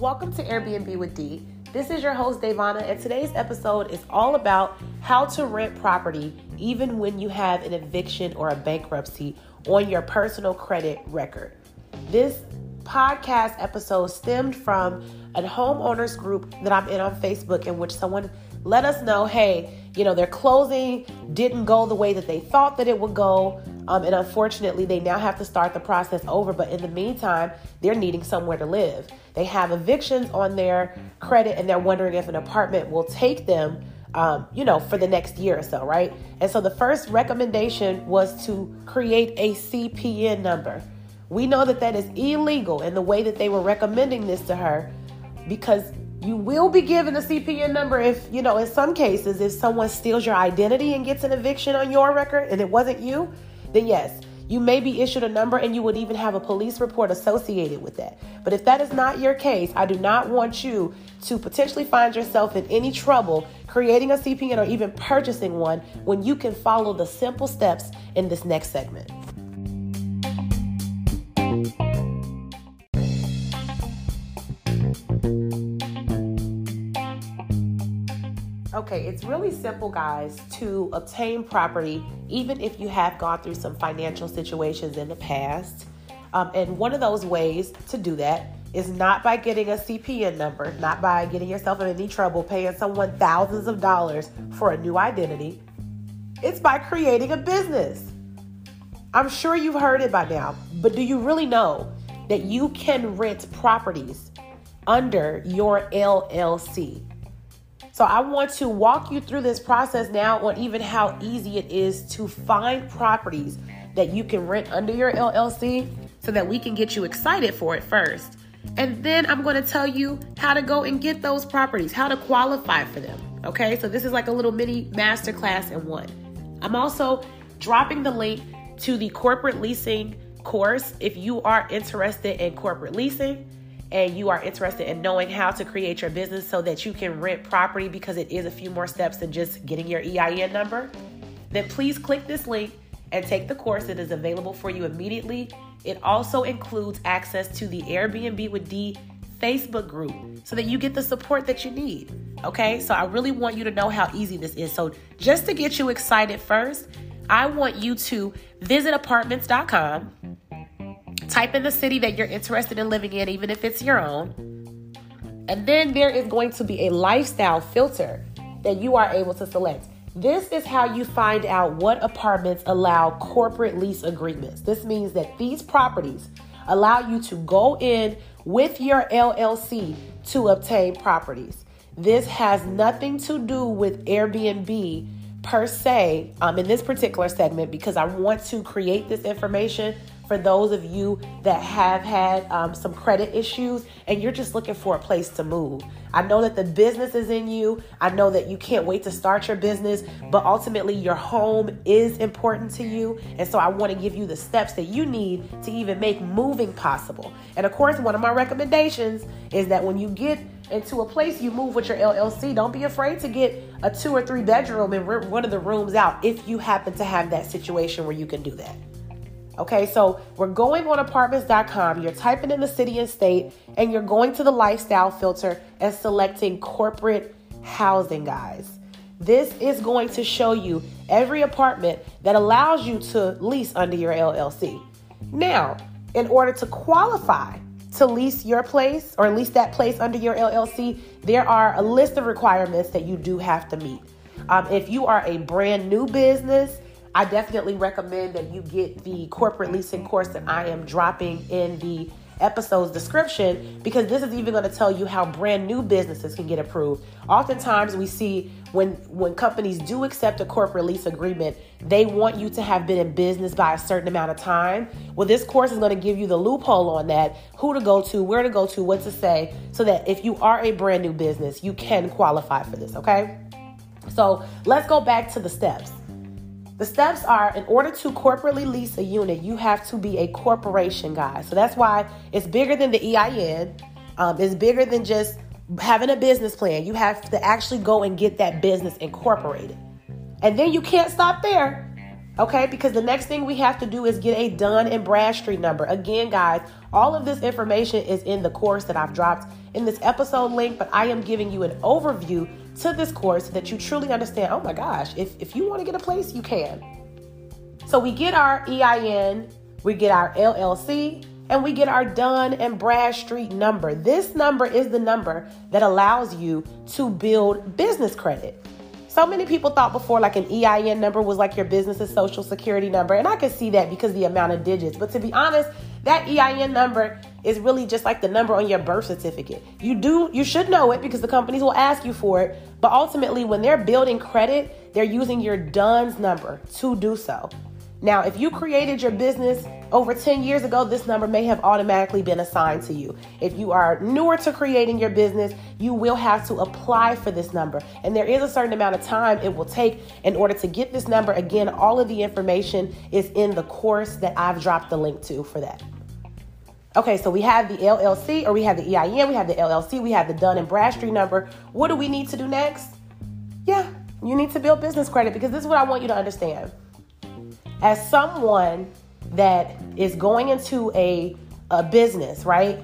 Welcome to Airbnb with D. This is your host, Davana, and today's episode is all about how to rent property even when you have an eviction or a bankruptcy on your personal credit record. This podcast episode stemmed from a homeowners group that I'm in on Facebook in which someone let us know hey, you know, their closing didn't go the way that they thought that it would go. Um, and unfortunately, they now have to start the process over. But in the meantime, they're needing somewhere to live. They have evictions on their credit, and they're wondering if an apartment will take them, um, you know, for the next year or so, right? And so the first recommendation was to create a CPN number. We know that that is illegal in the way that they were recommending this to her because you will be given a CPN number if, you know, in some cases, if someone steals your identity and gets an eviction on your record and it wasn't you, then yes, you may be issued a number and you would even have a police report associated with that. But if that is not your case, I do not want you to potentially find yourself in any trouble creating a CPN or even purchasing one when you can follow the simple steps in this next segment. Okay, it's really simple, guys, to obtain property, even if you have gone through some financial situations in the past. Um, and one of those ways to do that is not by getting a CPN number, not by getting yourself in any trouble paying someone thousands of dollars for a new identity. It's by creating a business. I'm sure you've heard it by now, but do you really know that you can rent properties under your LLC? So I want to walk you through this process now on even how easy it is to find properties that you can rent under your LLC so that we can get you excited for it first. And then I'm going to tell you how to go and get those properties, how to qualify for them. Okay, so this is like a little mini masterclass in one. I'm also dropping the link to the corporate leasing course if you are interested in corporate leasing and you are interested in knowing how to create your business so that you can rent property because it is a few more steps than just getting your EIN number, then please click this link and take the course. that is available for you immediately. It also includes access to the Airbnb with D Facebook group so that you get the support that you need. Okay, so I really want you to know how easy this is. So, just to get you excited first, I want you to visit apartments.com Type in the city that you're interested in living in, even if it's your own. And then there is going to be a lifestyle filter that you are able to select. This is how you find out what apartments allow corporate lease agreements. This means that these properties allow you to go in with your LLC to obtain properties. This has nothing to do with Airbnb per se um, in this particular segment because I want to create this information for those of you that have had um, some credit issues and you're just looking for a place to move. I know that the business is in you. I know that you can't wait to start your business, but ultimately your home is important to you. And so I want to give you the steps that you need to even make moving possible. And of course, one of my recommendations is that when you get into a place you move with your LLC, don't be afraid to get a two or three bedroom and rent one of the rooms out if you happen to have that situation where you can do that. Okay, so we're going on apartments.com. You're typing in the city and state, and you're going to the lifestyle filter and selecting corporate housing, guys. This is going to show you every apartment that allows you to lease under your LLC. Now, in order to qualify to lease your place or lease that place under your LLC, there are a list of requirements that you do have to meet. Um, if you are a brand new business, I definitely recommend that you get the corporate leasing course that I am dropping in the episode's description because this is even going to tell you how brand new businesses can get approved. Oftentimes we see when when companies do accept a corporate lease agreement, they want you to have been in business by a certain amount of time. Well, this course is going to give you the loophole on that, who to go to, where to go to, what to say, so that if you are a brand new business, you can qualify for this, okay? So, let's go back to the steps. The steps are in order to corporately lease a unit, you have to be a corporation, guys. So that's why it's bigger than the EIN. Um, it's bigger than just having a business plan. You have to actually go and get that business incorporated. And then you can't stop there. Okay, because the next thing we have to do is get a Dun and Bradstreet number. Again, guys, all of this information is in the course that I've dropped in this episode link, but I am giving you an overview to this course so that you truly understand oh my gosh, if, if you want to get a place, you can. So we get our EIN, we get our LLC, and we get our Dun and Bradstreet number. This number is the number that allows you to build business credit. So many people thought before like an EIN number was like your business's social security number, and I could see that because the amount of digits. But to be honest, that EIN number is really just like the number on your birth certificate. You do you should know it because the companies will ask you for it, but ultimately when they're building credit, they're using your DUNS number to do so. Now, if you created your business over 10 years ago, this number may have automatically been assigned to you. If you are newer to creating your business, you will have to apply for this number. And there is a certain amount of time it will take in order to get this number. Again, all of the information is in the course that I've dropped the link to for that. Okay, so we have the LLC or we have the EIN, we have the LLC, we have the Dun and Bradstreet number. What do we need to do next? Yeah, you need to build business credit because this is what I want you to understand as someone that is going into a, a business, right,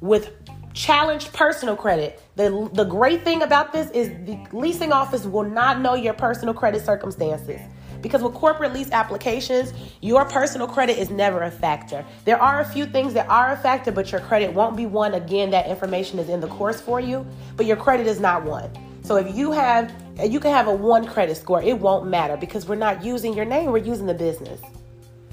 with challenged personal credit, the, the great thing about this is the leasing office will not know your personal credit circumstances. Because with corporate lease applications, your personal credit is never a factor. There are a few things that are a factor, but your credit won't be one. Again, that information is in the course for you, but your credit is not one. So if you have, you can have a one credit score, it won't matter because we're not using your name, we're using the business.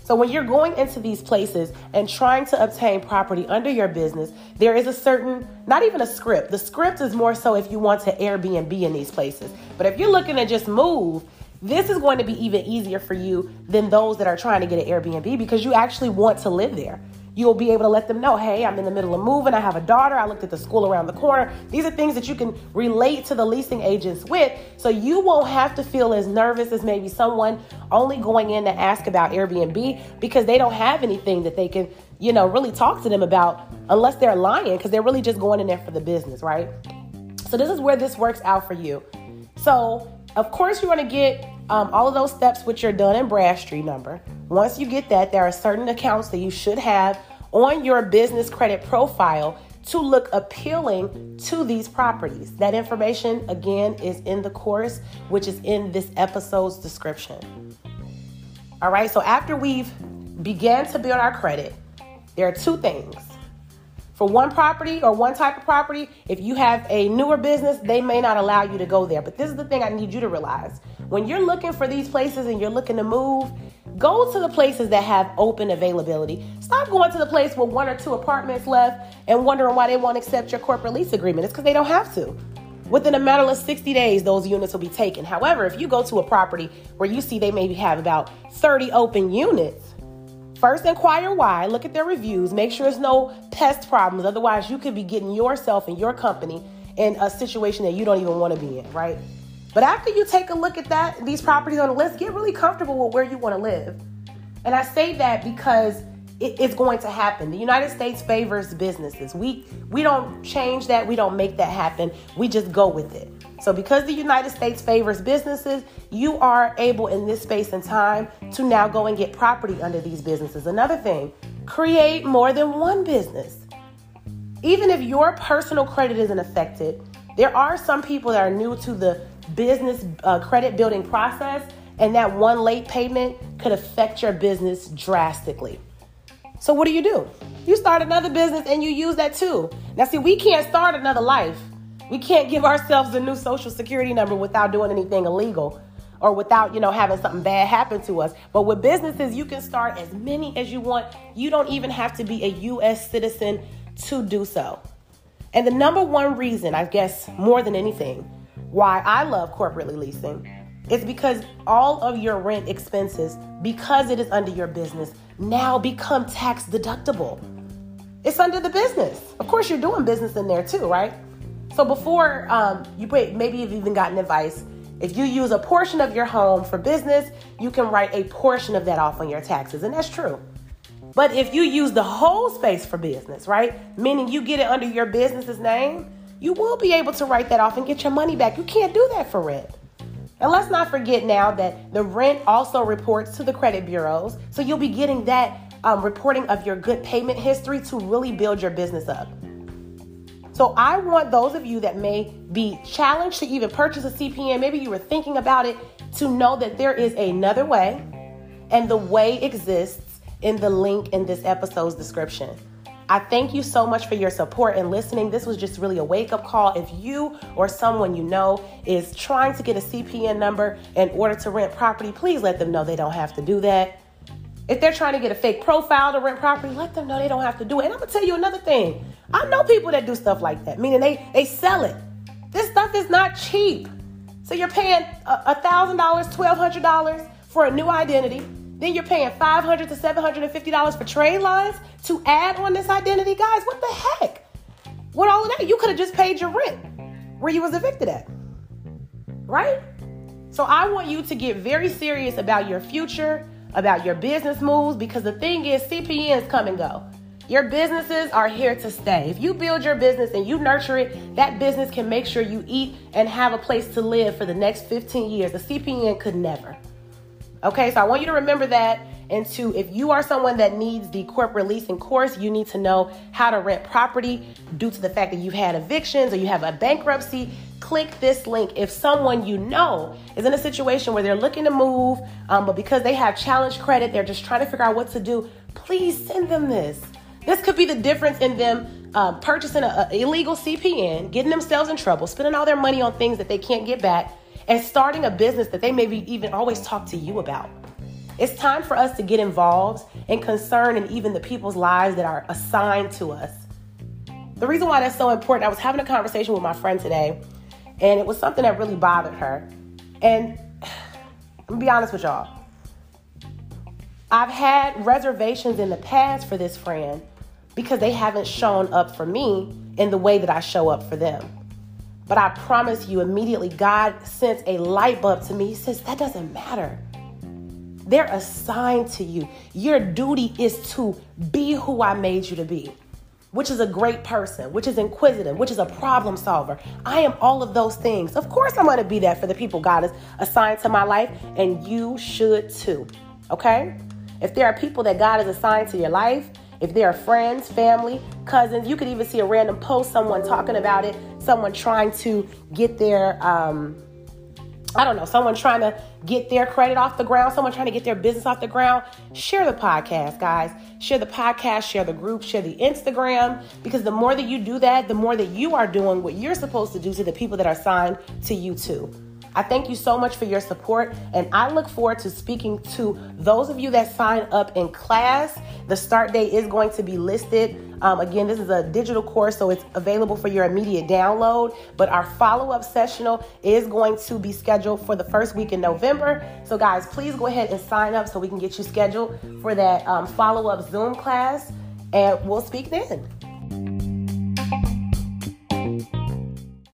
So when you're going into these places and trying to obtain property under your business, there is a certain, not even a script. The script is more so if you want to Airbnb in these places. But if you're looking to just move, this is going to be even easier for you than those that are trying to get an Airbnb because you actually want to live there. You'll be able to let them know, hey, I'm in the middle of moving. I have a daughter. I looked at the school around the corner. These are things that you can relate to the leasing agents with. So you won't have to feel as nervous as maybe someone only going in to ask about Airbnb because they don't have anything that they can, you know, really talk to them about unless they're lying because they're really just going in there for the business, right? So this is where this works out for you. So, of course, you want to get um, all of those steps with your Dun and Bradstreet number. Once you get that, there are certain accounts that you should have on your business credit profile to look appealing to these properties. That information, again, is in the course, which is in this episode's description. All right, so after we've began to build our credit, there are two things. For one property or one type of property, if you have a newer business, they may not allow you to go there. But this is the thing I need you to realize. When you're looking for these places and you're looking to move, Go to the places that have open availability. Stop going to the place with one or two apartments left and wondering why they won't accept your corporate lease agreement. It's because they don't have to. Within a matter of 60 days, those units will be taken. However, if you go to a property where you see they maybe have about 30 open units, first inquire why, look at their reviews, make sure there's no pest problems. Otherwise, you could be getting yourself and your company in a situation that you don't even want to be in, right? But after you take a look at that, these properties on the list, get really comfortable with where you want to live. And I say that because it, it's going to happen. The United States favors businesses. We we don't change that. We don't make that happen. We just go with it. So because the United States favors businesses, you are able in this space and time to now go and get property under these businesses. Another thing, create more than one business. Even if your personal credit isn't affected, there are some people that are new to the business uh, credit building process, and that one late payment could affect your business drastically. So, what do you do? You start another business and you use that too. Now, see, we can't start another life. We can't give ourselves a new social security number without doing anything illegal or without, you know, having something bad happen to us. But with businesses, you can start as many as you want. You don't even have to be a US citizen to do so. And the number one reason, I guess, more than anything, why I love corporately leasing is because all of your rent expenses, because it is under your business, now become tax deductible. It's under the business. Of course, you're doing business in there too, right? So before um, you wait, maybe you've even gotten advice. If you use a portion of your home for business, you can write a portion of that off on your taxes, and that's true. But if you use the whole space for business, right? Meaning you get it under your business's name, you will be able to write that off and get your money back. You can't do that for rent. And let's not forget now that the rent also reports to the credit bureaus. So you'll be getting that um, reporting of your good payment history to really build your business up. So I want those of you that may be challenged to even purchase a CPN, maybe you were thinking about it, to know that there is another way, and the way exists in the link in this episode's description. I thank you so much for your support and listening. This was just really a wake up call. If you or someone you know is trying to get a CPN number in order to rent property, please let them know they don't have to do that. If they're trying to get a fake profile to rent property, let them know they don't have to do it. And I'm gonna tell you another thing. I know people that do stuff like that, meaning they they sell it. This stuff is not cheap. So you're paying thousand dollars, twelve hundred dollars for a new identity. Then you're paying five hundred to seven hundred and fifty dollars for trade lines to add on this identity, guys. What the heck? With all of that, you could have just paid your rent where you was evicted at, right? So I want you to get very serious about your future, about your business moves, because the thing is, CPNs come and go. Your businesses are here to stay. If you build your business and you nurture it, that business can make sure you eat and have a place to live for the next 15 years. The CPN could never. Okay, so I want you to remember that. And to, if you are someone that needs the corporate leasing course, you need to know how to rent property due to the fact that you've had evictions or you have a bankruptcy. Click this link. If someone you know is in a situation where they're looking to move, um, but because they have challenge credit, they're just trying to figure out what to do, please send them this. This could be the difference in them um, purchasing an illegal CPN, getting themselves in trouble, spending all their money on things that they can't get back, and starting a business that they maybe even always talk to you about. It's time for us to get involved and concern in even the people's lives that are assigned to us. The reason why that's so important, I was having a conversation with my friend today, and it was something that really bothered her. And I'm gonna be honest with y'all. I've had reservations in the past for this friend because they haven't shown up for me in the way that I show up for them. But I promise you, immediately God sent a light bulb to me. He says, That doesn't matter. They're assigned to you. Your duty is to be who I made you to be, which is a great person, which is inquisitive, which is a problem solver. I am all of those things. Of course, I'm going to be that for the people God has assigned to my life, and you should too. Okay? If there are people that God has assigned to your life, if there are friends, family, cousins, you could even see a random post, someone talking about it, someone trying to get their, um, I don't know, someone trying to get their credit off the ground, someone trying to get their business off the ground. Share the podcast, guys. Share the podcast, share the group, share the Instagram, because the more that you do that, the more that you are doing what you're supposed to do to the people that are signed to you too. I thank you so much for your support, and I look forward to speaking to those of you that sign up in class. The start date is going to be listed. Um, again, this is a digital course, so it's available for your immediate download. But our follow up sessional is going to be scheduled for the first week in November. So, guys, please go ahead and sign up so we can get you scheduled for that um, follow up Zoom class, and we'll speak then.